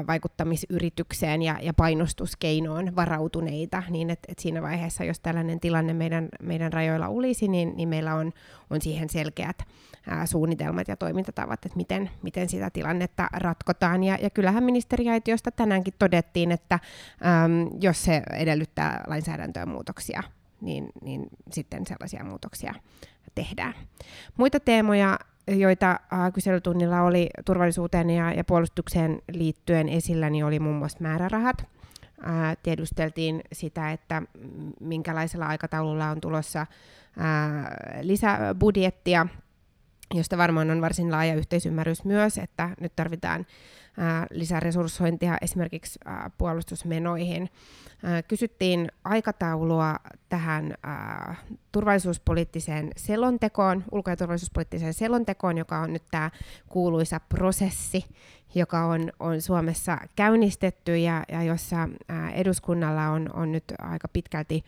vaikuttamisyritykseen ja, ja painostuskeinoon varautuneita, niin että et siinä vaiheessa, jos tällainen tilanne meidän, meidän rajoilla olisi, niin, niin meillä on, on siihen selkeät ää, suunnitelmat ja toimintatavat, että miten, miten sitä tilannetta ratkotaan. Ja, ja kyllähän ministeriaitiosta tänäänkin todettiin, että äm, jos se edellyttää lainsäädäntöön muutoksia, niin, niin sitten sellaisia muutoksia tehdään. Muita teemoja joita kyselytunnilla oli turvallisuuteen ja, ja puolustukseen liittyen esillä, niin oli muun muassa määrärahat. Äh, tiedusteltiin sitä, että minkälaisella aikataululla on tulossa äh, lisäbudjettia, josta varmaan on varsin laaja yhteisymmärrys myös, että nyt tarvitaan lisäresurssointia esimerkiksi puolustusmenoihin. Kysyttiin aikataulua tähän turvallisuuspoliittiseen selontekoon, ulko- ja turvallisuuspoliittiseen selontekoon, joka on nyt tämä kuuluisa prosessi, joka on, on Suomessa käynnistetty ja, ja jossa eduskunnalla on, on nyt aika pitkälti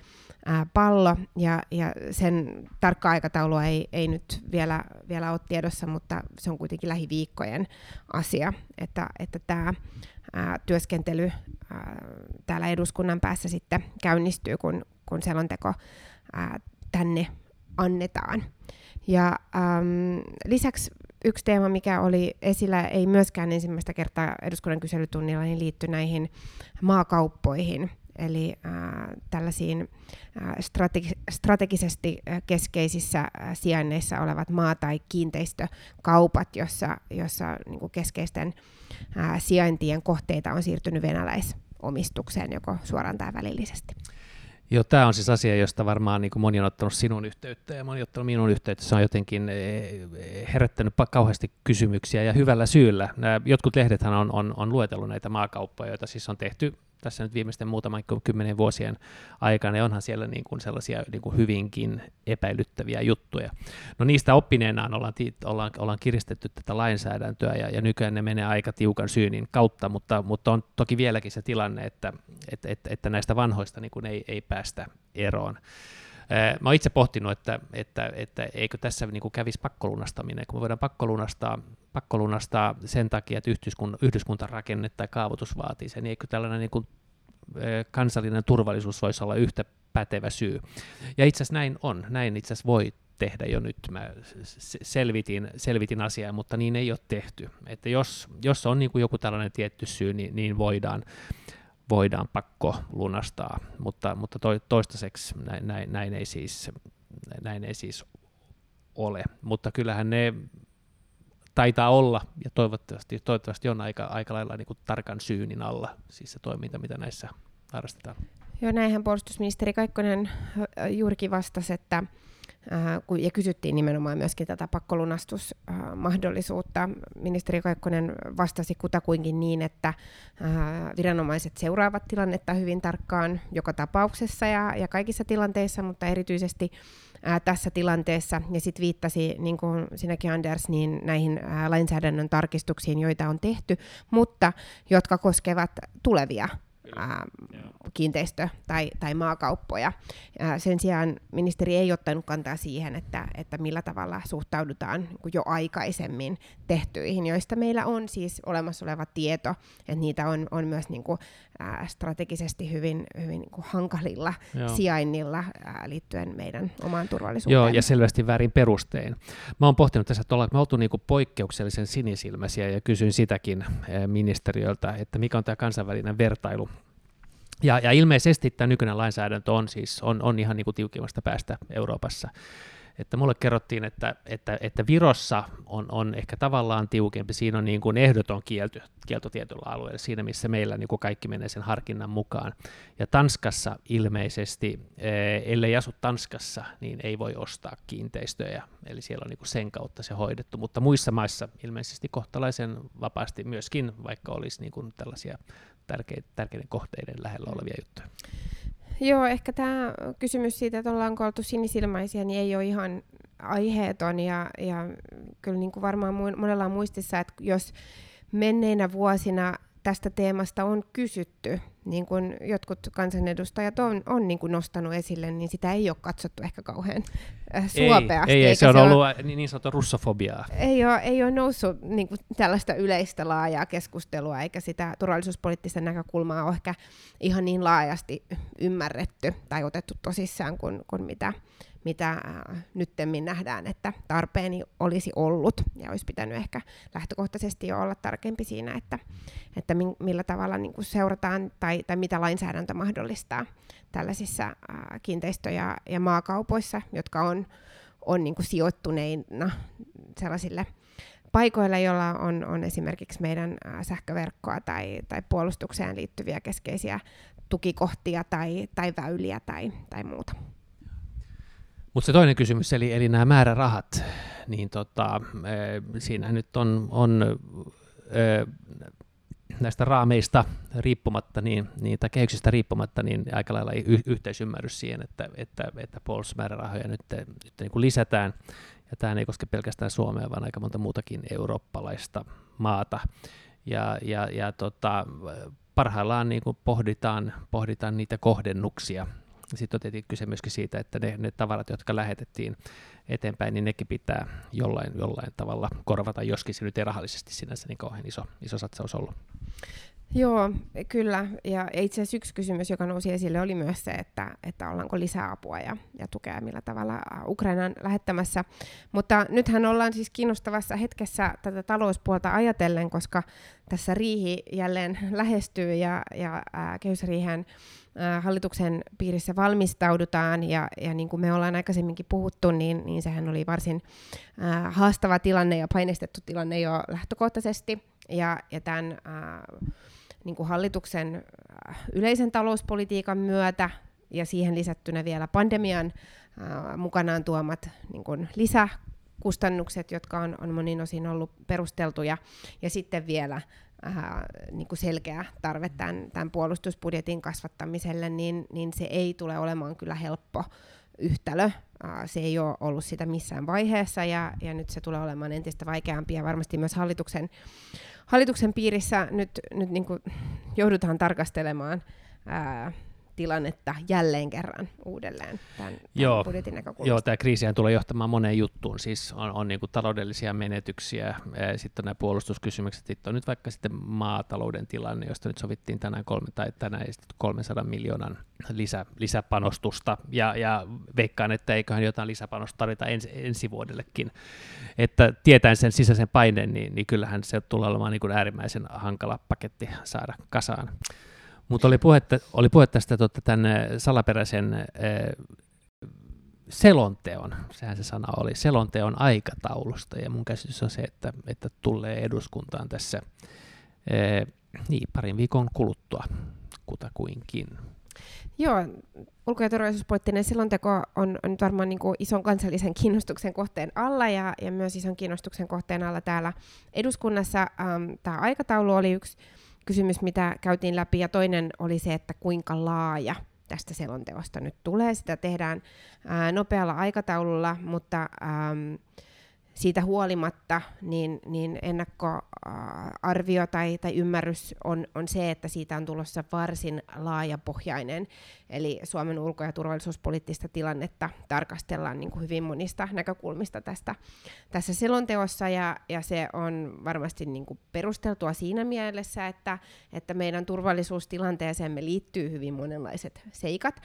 ää, pallo, ja, ja sen tarkka aikataulua ei, ei nyt vielä, vielä ole tiedossa, mutta se on kuitenkin lähiviikkojen asia, että, että tämä ää, työskentely ää, täällä eduskunnan päässä sitten käynnistyy, kun, kun selonteko ää, tänne annetaan. Ja äm, lisäksi yksi teema, mikä oli esillä, ei myöskään ensimmäistä kertaa eduskunnan kyselytunnilla, niin liittyi näihin maakauppoihin eli äh, tällaisiin äh, strategi- strategisesti äh, keskeisissä äh, sijainneissa olevat maa- tai kiinteistökaupat, jossa, jossa niin keskeisten äh, sijaintien kohteita on siirtynyt venäläisomistukseen joko suoraan tai välillisesti. Joo, tämä on siis asia, josta varmaan niin kuin moni on ottanut sinun yhteyttä ja moni on ottanut minun yhteyttä. Se on jotenkin eh, herättänyt kauheasti kysymyksiä ja hyvällä syyllä. Nämä jotkut lehdethän on, on, on luetellut näitä maakauppoja, joita siis on tehty tässä nyt viimeisten muutaman kymmenen vuosien aikana, ja onhan siellä niin kuin sellaisia niin kuin hyvinkin epäilyttäviä juttuja. No niistä oppineenaan ollaan, ollaan, ollaan kiristetty tätä lainsäädäntöä, ja, ja nykyään ne menee aika tiukan syynin kautta, mutta, mutta on toki vieläkin se tilanne, että, että, että, että näistä vanhoista niin kuin ei, ei päästä eroon. Mä oon itse pohtinut, että, että, että eikö tässä niin kuin kävisi pakkolunastaminen, kun me voidaan pakkolunastaa, pakkolunastaa sen takia, että yhdyskuntarakenne tai kaavoitus vaatii sen, niin eikö tällainen niin kuin kansallinen turvallisuus voisi olla yhtä pätevä syy. Ja itse asiassa näin on, näin itse asiassa voi tehdä jo nyt. Mä selvitin, selvitin asiaa, mutta niin ei ole tehty. Että jos, jos on niin kuin joku tällainen tietty syy, niin, niin voidaan, voidaan pakko lunastaa, mutta, mutta toistaiseksi näin, näin, näin, ei siis, näin ei siis ole. Mutta kyllähän ne taitaa olla, ja toivottavasti, toivottavasti on aika, aika lailla niin kuin tarkan syynin alla, siis se toiminta, mitä näissä harrastetaan. Joo, näinhän puolustusministeri Kaikkonen juurikin vastasi, että ja kysyttiin nimenomaan myöskin tätä pakkolunastusmahdollisuutta. Ministeri Kaikkonen vastasi kutakuinkin niin, että viranomaiset seuraavat tilannetta hyvin tarkkaan joka tapauksessa ja, kaikissa tilanteissa, mutta erityisesti tässä tilanteessa, ja sitten viittasi, niin kuin sinäkin Anders, niin näihin lainsäädännön tarkistuksiin, joita on tehty, mutta jotka koskevat tulevia ää, kiinteistö- tai, tai maakauppoja. Ää, sen sijaan ministeri ei ottanut kantaa siihen, että, että millä tavalla suhtaudutaan niin jo aikaisemmin tehtyihin, joista meillä on siis olemassa oleva tieto, että niitä on, on myös niin kuin, ää, strategisesti hyvin, hyvin niin kuin hankalilla Joo. sijainnilla ää, liittyen meidän omaan turvallisuuteen. Joo, ja selvästi väärin perustein. Mä oon pohtinut tässä, että me oltu niin kuin poikkeuksellisen sinisilmäisiä, ja kysyin sitäkin ministeriöltä, että mikä on tämä kansainvälinen vertailu ja, ja ilmeisesti tämä nykyinen lainsäädäntö on siis on, on ihan niin kuin tiukimmasta päästä Euroopassa. Että mulle kerrottiin, että, että, että Virossa on, on ehkä tavallaan tiukempi, siinä on niin kuin ehdoton kielto, kielto tietyllä alueella, siinä missä meillä niin kuin kaikki menee sen harkinnan mukaan. Ja Tanskassa ilmeisesti, eh, ellei asu Tanskassa, niin ei voi ostaa kiinteistöjä, eli siellä on niin kuin sen kautta se hoidettu, mutta muissa maissa ilmeisesti kohtalaisen vapaasti myöskin, vaikka olisi niin kuin tällaisia tärkeiden kohteiden lähellä olevia juttuja. Joo, ehkä tämä kysymys siitä, että ollaanko oltu sinisilmäisiä, niin ei ole ihan aiheeton. Ja, ja kyllä niin kuin varmaan monella on muistissa, että jos menneinä vuosina tästä teemasta on kysytty, niin kuin jotkut kansanedustajat on, on niin kuin nostanut esille, niin sitä ei ole katsottu ehkä kauhean äh, suopeasti. Ei, ei, se on se ollut niin, niin sanottu russofobiaa. Ei ole, ei ole noussut niin kuin tällaista yleistä laajaa keskustelua, eikä sitä turvallisuuspoliittista näkökulmaa ole ehkä ihan niin laajasti ymmärretty tai otettu tosissaan kuin, kuin mitä, mitä äh, nyttemmin nähdään, että tarpeeni olisi ollut, ja olisi pitänyt ehkä lähtökohtaisesti jo olla tarkempi siinä, että, että millä tavalla niin kuin seurataan tai, tai mitä lainsäädäntö mahdollistaa tällaisissa äh, kiinteistö- ja, ja maakaupoissa, jotka on, on niin kuin sijoittuneina sellaisille paikoille, joilla on, on esimerkiksi meidän äh, sähköverkkoa tai, tai puolustukseen liittyviä keskeisiä tukikohtia tai, tai väyliä tai, tai muuta. Mutta se toinen kysymys, eli, eli nämä määrärahat, niin tota, e, siinä nyt on, on e, näistä raameista riippumatta, niin, niin, tai kehyksistä riippumatta, niin aika lailla y- yhteisymmärrys siihen, että, että, että puolustusmäärärahoja nyt, nyt niin kuin lisätään. Ja tämä ei koske pelkästään Suomea, vaan aika monta muutakin eurooppalaista maata. Ja, ja, ja tota, parhaillaan niin kuin pohditaan, pohditaan niitä kohdennuksia, sitten on tietenkin kyse myöskin siitä, että ne, ne tavarat, jotka lähetettiin eteenpäin, niin nekin pitää jollain, jollain tavalla korvata, joskin se nyt ei rahallisesti sinänsä niin kauhean iso, iso satsaus ollut. Joo, kyllä. Ja itse asiassa yksi kysymys, joka nousi esille, oli myös se, että, että ollaanko lisää apua ja, ja tukea millä tavalla Ukrainan lähettämässä. Mutta nythän ollaan siis kiinnostavassa hetkessä tätä talouspuolta ajatellen, koska tässä riihi jälleen lähestyy ja, ja kehysriihen äh, hallituksen piirissä valmistaudutaan. Ja, ja niin kuin me ollaan aikaisemminkin puhuttu, niin, niin sehän oli varsin haastava tilanne ja painestettu tilanne jo lähtökohtaisesti. Ja, ja tämän... niin kuin hallituksen äh, yleisen talouspolitiikan myötä ja siihen lisättynä vielä pandemian äh, mukanaan tuomat niin kuin lisäkustannukset, jotka on, on monin osin ollut perusteltuja, ja sitten vielä äh, niin kuin selkeä tarve tämän, tämän puolustusbudjetin kasvattamiselle, niin, niin se ei tule olemaan kyllä helppo yhtälö. Äh, se ei ole ollut sitä missään vaiheessa, ja, ja nyt se tulee olemaan entistä vaikeampi, ja varmasti myös hallituksen hallituksen piirissä nyt, nyt niin kuin joudutaan tarkastelemaan ää, tilannetta jälleen kerran uudelleen tämän, tämän Joo. budjetin näkökulmasta. Joo, tämä kriisihän tulee johtamaan moneen juttuun. Siis on, on niin kuin taloudellisia menetyksiä, sitten on nämä puolustuskysymykset, sitten on nyt vaikka sitten maatalouden tilanne, josta nyt sovittiin tänään, kolme, tai tänään 300 miljoonan lisä, lisäpanostusta, ja, ja veikkaan, että eiköhän jotain lisäpanosta tarvita ens, ensi vuodellekin. Että tietäen sen sisäisen paineen, niin, niin kyllähän se tulee olemaan niin kuin äärimmäisen hankala paketti saada kasaan. Mutta oli puhetta, oli puhetta tästä totta, tämän salaperäisen äh, selonteon, sehän se sana oli, selonteon aikataulusta, ja mun käsitys on se, että, että tulee eduskuntaan tässä äh, niin, parin viikon kuluttua kutakuinkin. Joo, ulko- ja turvallisuuspoliittinen selonteko on, on varmaan niin kuin ison kansallisen kiinnostuksen kohteen alla ja, ja myös ison kiinnostuksen kohteen alla täällä eduskunnassa. Ähm, Tämä aikataulu oli yksi kysymys, mitä käytiin läpi, ja toinen oli se, että kuinka laaja tästä selonteosta nyt tulee. Sitä tehdään ää, nopealla aikataululla, mutta ähm, siitä huolimatta niin, niin ennakkoarvio tai, tai ymmärrys on, on se, että siitä on tulossa varsin laajapohjainen. Eli Suomen ulko- ja turvallisuuspoliittista tilannetta tarkastellaan niin kuin hyvin monista näkökulmista tästä, tässä selonteossa, ja, ja se on varmasti niin kuin perusteltua siinä mielessä, että, että meidän turvallisuustilanteeseemme liittyy hyvin monenlaiset seikat,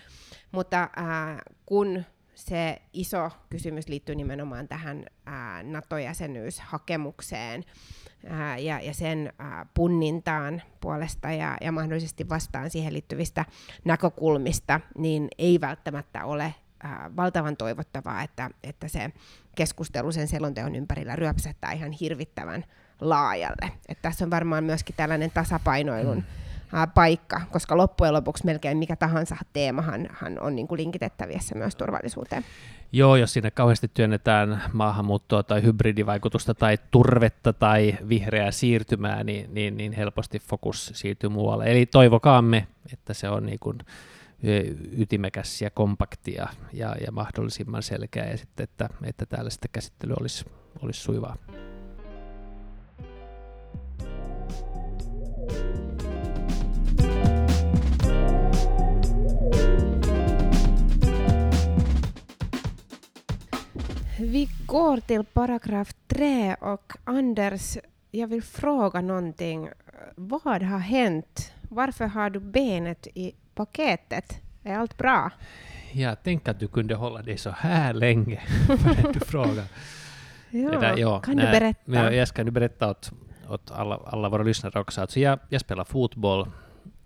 mutta ää, kun se iso kysymys liittyy nimenomaan tähän ää, NATO-jäsenyyshakemukseen ää, ja, ja sen ää, punnintaan puolesta ja, ja mahdollisesti vastaan siihen liittyvistä näkökulmista, niin ei välttämättä ole ää, valtavan toivottavaa, että, että se keskustelu sen selonteon ympärillä ryöpsähtää ihan hirvittävän laajalle. Et tässä on varmaan myöskin tällainen tasapainoilun mm paikka, koska loppujen lopuksi melkein mikä tahansa teemahan hän on niin kuin linkitettävissä myös turvallisuuteen. Joo, jos sinne kauheasti työnnetään maahanmuuttoa tai hybridivaikutusta tai turvetta tai vihreää siirtymää, niin, niin, niin helposti fokus siirtyy muualle. Eli toivokaamme, että se on niin kuin ytimekäs ja kompaktia ja, ja mahdollisimman selkeä ja sitten, että, että täällä sitten käsittely olisi, olisi suivaa. Vi går till paragraf 3 och Anders, jag vill fråga någonting. Vad har hänt? Varför har du benet i paketet? Är allt bra? Ja, tänk att du kunde hålla dig så här länge förrän du frågar. ja, där, ja, kan nej, du berätta? Men jag ska nu berätta åt, åt alla, alla våra lyssnare också. Alltså jag, jag spelar fotboll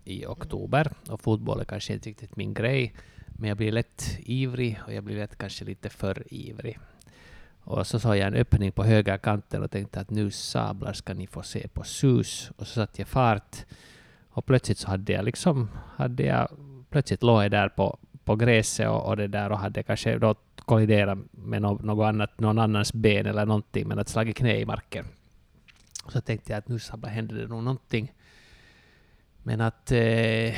i oktober och fotboll är kanske inte riktigt min grej. Men jag blir lätt ivrig och jag blir lätt kanske lite för ivrig. Och så såg jag en öppning på höger kanten och tänkte att nu sablar ska ni få se på sus. Och så satte jag fart och plötsligt så hade jag liksom, hade jag, plötsligt låg jag där på, på gräset och, och det där och hade kanske då kolliderat med no, något annat, någon annans ben eller någonting men att slagit knä i marken. Och så tänkte jag att nu sablar händer det nog någonting. Men att eh,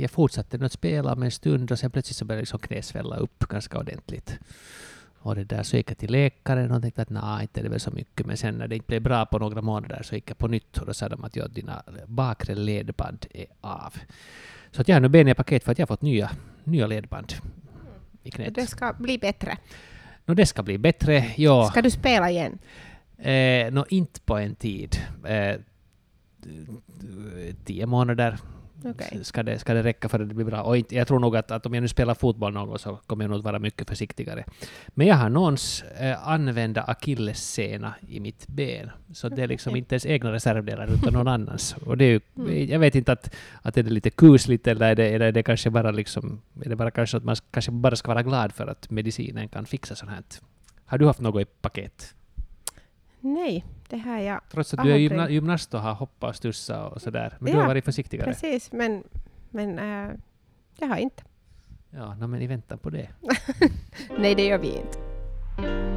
jag fortsatte att spela med en stund och sen plötsligt så började liksom knä svälla upp ganska ordentligt. Och det där så gick jag till läkaren och tänkte att nej, inte det väl så mycket. Men sen när det inte blev bra på några månader så gick jag på nytt och då sa de att ja, dina bakre ledband är av. Så att jag har nu ben i paket för att jag har fått nya, nya ledband i knät. Det ska bli bättre? No, det ska bli bättre, ja. Ska du spela igen? Eh, no, inte på en tid. Eh, tio månader Okay. Ska, det, ska det räcka för att det blir bra? Och inte, jag tror nog att, att om jag nu spelar fotboll någon så kommer jag nog vara mycket försiktigare. Men jag har någons eh, använda akillessena i mitt ben. Så det är liksom inte ens egna reservdelar utan någon annans. Och det är ju, mm. Jag vet inte att, att är det lite kusligt eller är det, eller är det kanske bara liksom, är det bara kanske att man kanske bara ska vara glad för att medicinen kan fixa sånt här. Har du haft något i paket? Nej, det har jag Trots att du är gymna gymnast och har hoppat och stussa och sådär. Men ja, du har varit försiktigare. Precis, men, men äh, jag har inte. Ja, no, men i väntan på det. Nej, det gör vi inte.